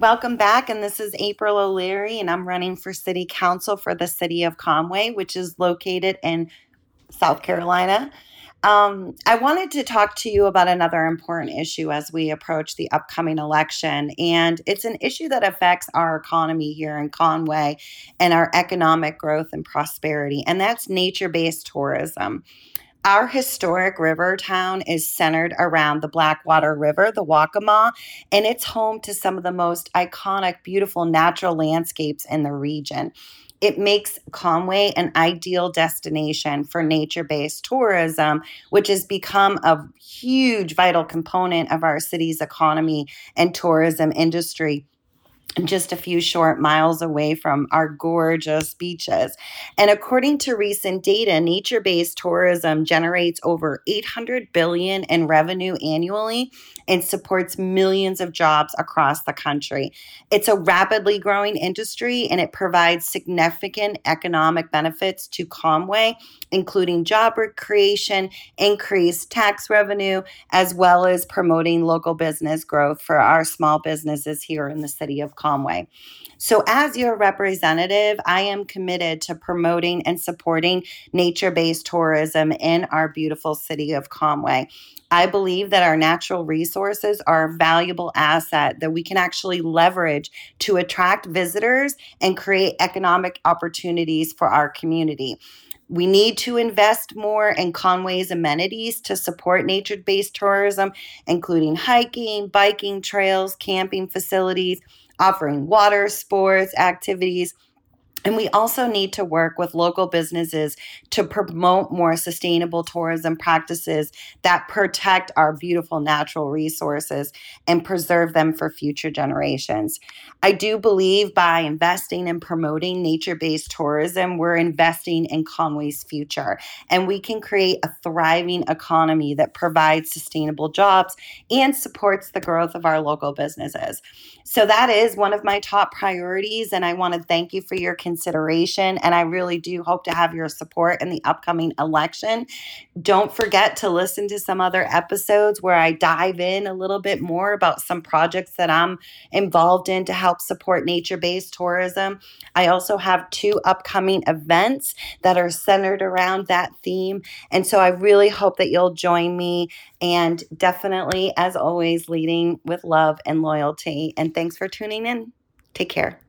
Welcome back, and this is April O'Leary, and I'm running for City Council for the City of Conway, which is located in South Carolina. Um, I wanted to talk to you about another important issue as we approach the upcoming election. And it's an issue that affects our economy here in Conway and our economic growth and prosperity, and that's nature based tourism. Our historic river town is centered around the Blackwater River, the Waccamaw, and it's home to some of the most iconic, beautiful natural landscapes in the region. It makes Conway an ideal destination for nature based tourism, which has become a huge, vital component of our city's economy and tourism industry just a few short miles away from our gorgeous beaches. And according to recent data, nature-based tourism generates over 800 billion in revenue annually and supports millions of jobs across the country. It's a rapidly growing industry and it provides significant economic benefits to Conway, including job creation, increased tax revenue, as well as promoting local business growth for our small businesses here in the city of Conway. So, as your representative, I am committed to promoting and supporting nature based tourism in our beautiful city of Conway. I believe that our natural resources are a valuable asset that we can actually leverage to attract visitors and create economic opportunities for our community. We need to invest more in Conway's amenities to support nature based tourism, including hiking, biking trails, camping facilities, offering water sports activities and we also need to work with local businesses to promote more sustainable tourism practices that protect our beautiful natural resources and preserve them for future generations. I do believe by investing and promoting nature based tourism, we're investing in Conway's future. And we can create a thriving economy that provides sustainable jobs and supports the growth of our local businesses. So that is one of my top priorities. And I want to thank you for your consideration. And I really do hope to have your support in the upcoming election. Don't forget to listen to some other episodes where I dive in a little bit more about some projects that I'm involved in to help support nature based tourism. I also have two upcoming events that are centered around that theme. And so I really hope that you'll join me and definitely, as always, leading with love and loyalty. And thanks for tuning in. Take care.